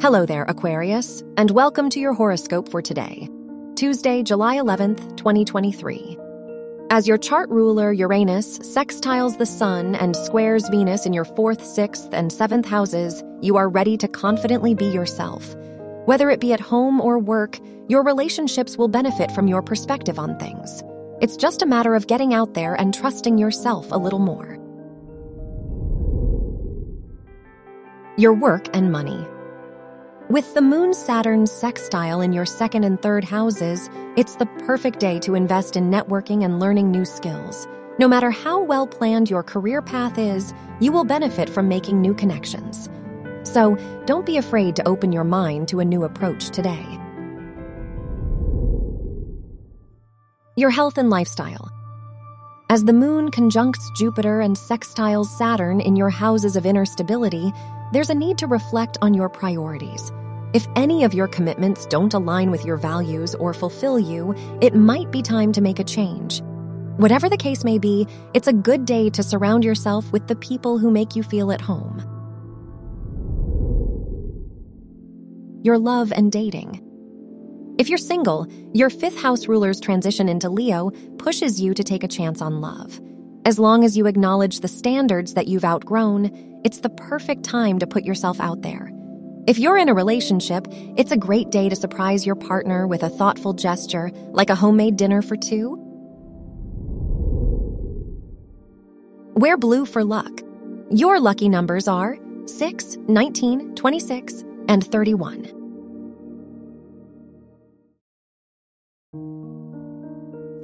Hello there, Aquarius, and welcome to your horoscope for today, Tuesday, July 11th, 2023. As your chart ruler, Uranus, sextiles the Sun and squares Venus in your fourth, sixth, and seventh houses, you are ready to confidently be yourself. Whether it be at home or work, your relationships will benefit from your perspective on things. It's just a matter of getting out there and trusting yourself a little more. Your work and money. With the Moon Saturn sextile in your second and third houses, it's the perfect day to invest in networking and learning new skills. No matter how well planned your career path is, you will benefit from making new connections. So, don't be afraid to open your mind to a new approach today. Your health and lifestyle. As the moon conjuncts Jupiter and sextiles Saturn in your houses of inner stability, there's a need to reflect on your priorities. If any of your commitments don't align with your values or fulfill you, it might be time to make a change. Whatever the case may be, it's a good day to surround yourself with the people who make you feel at home. Your love and dating. If you're single, your fifth house ruler's transition into Leo pushes you to take a chance on love. As long as you acknowledge the standards that you've outgrown, it's the perfect time to put yourself out there. If you're in a relationship, it's a great day to surprise your partner with a thoughtful gesture, like a homemade dinner for two. Wear blue for luck. Your lucky numbers are 6, 19, 26, and 31.